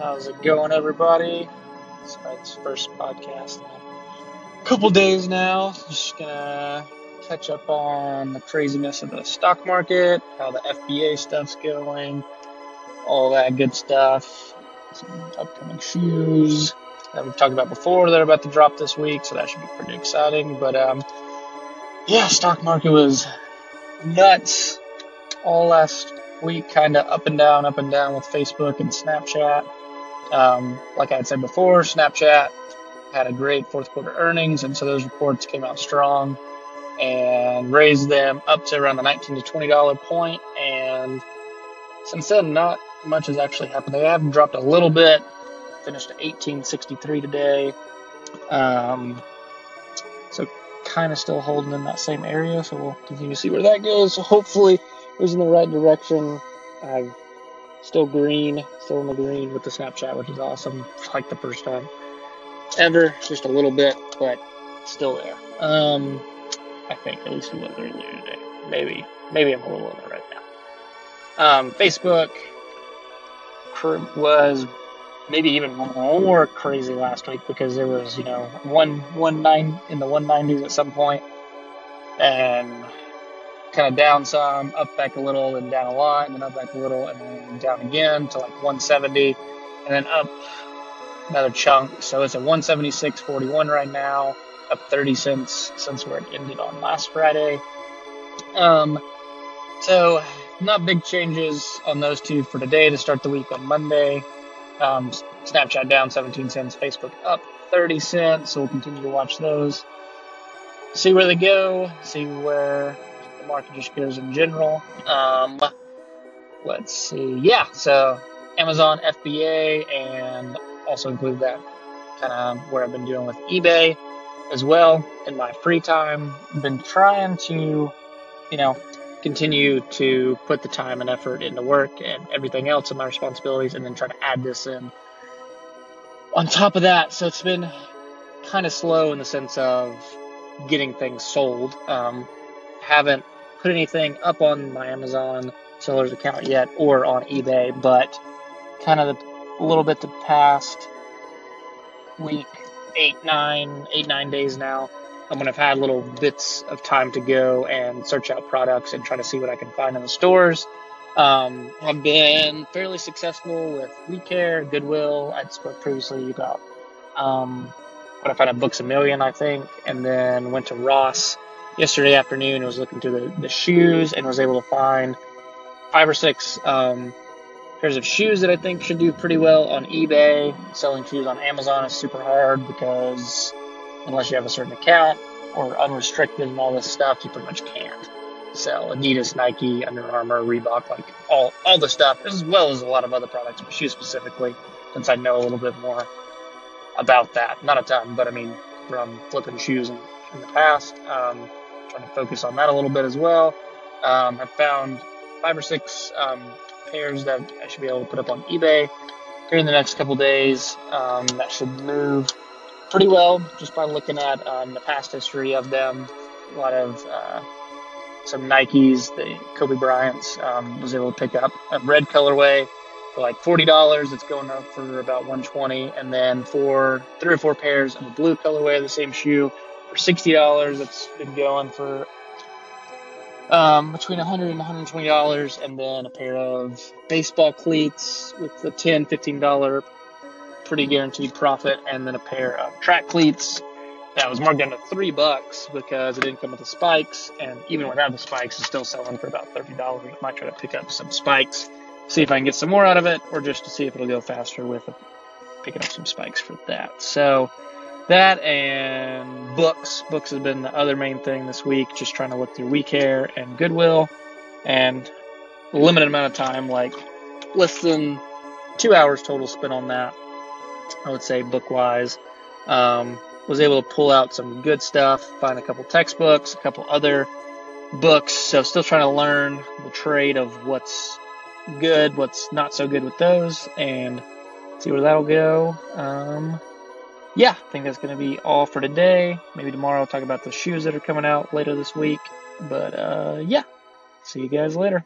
How's it going, everybody? It's my first podcast in a couple days now. Just gonna catch up on the craziness of the stock market, how the FBA stuff's going, all that good stuff. Some upcoming shoes that we've talked about before that are about to drop this week, so that should be pretty exciting. But um, yeah, stock market was nuts all last week, kind of up and down, up and down with Facebook and Snapchat. Um, like I had said before, Snapchat had a great fourth quarter earnings, and so those reports came out strong and raised them up to around the 19 to 20 dollar point. And since then, not much has actually happened. They have dropped a little bit, finished at 1863 today. Um, so kind of still holding in that same area. So we'll continue to see where that goes. So hopefully was in the right direction. I've still green, still in the green with the Snapchat, which is awesome. Like the first time ever, just a little bit, but still there. Um, I think at least it was earlier today. Maybe, maybe I'm a little in right now. Um, Facebook was maybe even more crazy last week because there was, you know, one one nine in the 190s at some point, and kind of down some, up back a little, then down a lot, and then up back a little, and then down again to like 170, and then up another chunk. So it's at 176.41 right now, up 30 cents since where it ended on last Friday. Um, so not big changes on those two for today to start the week on Monday. Um, Snapchat down 17 cents, Facebook up 30 cents. So we'll continue to watch those. See where they go, see where market just goes in general. Um, let's see. Yeah, so Amazon FBA and also include that kind of where I've been doing with eBay as well in my free time. Been trying to, you know, continue to put the time and effort into work and everything else in my responsibilities and then try to add this in on top of that. So it's been kind of slow in the sense of getting things sold. Um, haven't put anything up on my Amazon seller's account yet or on eBay, but kind of a little bit the past week, eight, nine, eight, nine days now. I'm gonna have had little bits of time to go and search out products and try to see what I can find in the stores. Um, I've been fairly successful with WeCare, Goodwill. I'd spoke previously about um, what I found at Books a Million, I think, and then went to Ross yesterday afternoon. I was looking through the, the shoes and was able to find five or six um, pairs of shoes that I think should do pretty well on eBay. Selling shoes on Amazon is super hard because unless you have a certain account or unrestricted and all this stuff, you pretty much can't sell Adidas, Nike, Under Armour, Reebok, like all all the stuff, as well as a lot of other products, but shoes specifically, since I know a little bit more about that. Not a ton, but I mean, from flipping shoes in, in the past, um, trying to focus on that a little bit as well. Um, I've found five or six um, pairs that I should be able to put up on eBay here in the next couple days. Um, that should move pretty well just by looking at um, the past history of them. A lot of uh, some Nikes, the Kobe Bryant's um, was able to pick up a red colorway for like forty dollars. It's going up for about one twenty, and then for three or four pairs of a blue colorway of the same shoe for sixty dollars. It's been going for um, between 100 and 120 dollars, and then a pair of baseball cleats with the 10 15 dollar pretty guaranteed profit, and then a pair of track cleats that was marked down to three bucks because it didn't come with the spikes, and even without the spikes, it's still selling for about thirty dollars. I might try to pick up some spikes, see if I can get some more out of it, or just to see if it'll go faster with picking up some spikes for that. So that and books. Books has been the other main thing this week. Just trying to look through WeCare and Goodwill, and a limited amount of time, like less than two hours total spent on that. I would say book wise. Um, was able to pull out some good stuff, find a couple textbooks, a couple other books. So still trying to learn the trade of what's good, what's not so good with those, and see where that'll go. Um, yeah, I think that's going to be all for today. Maybe tomorrow I'll talk about the shoes that are coming out later this week. But uh, yeah, see you guys later.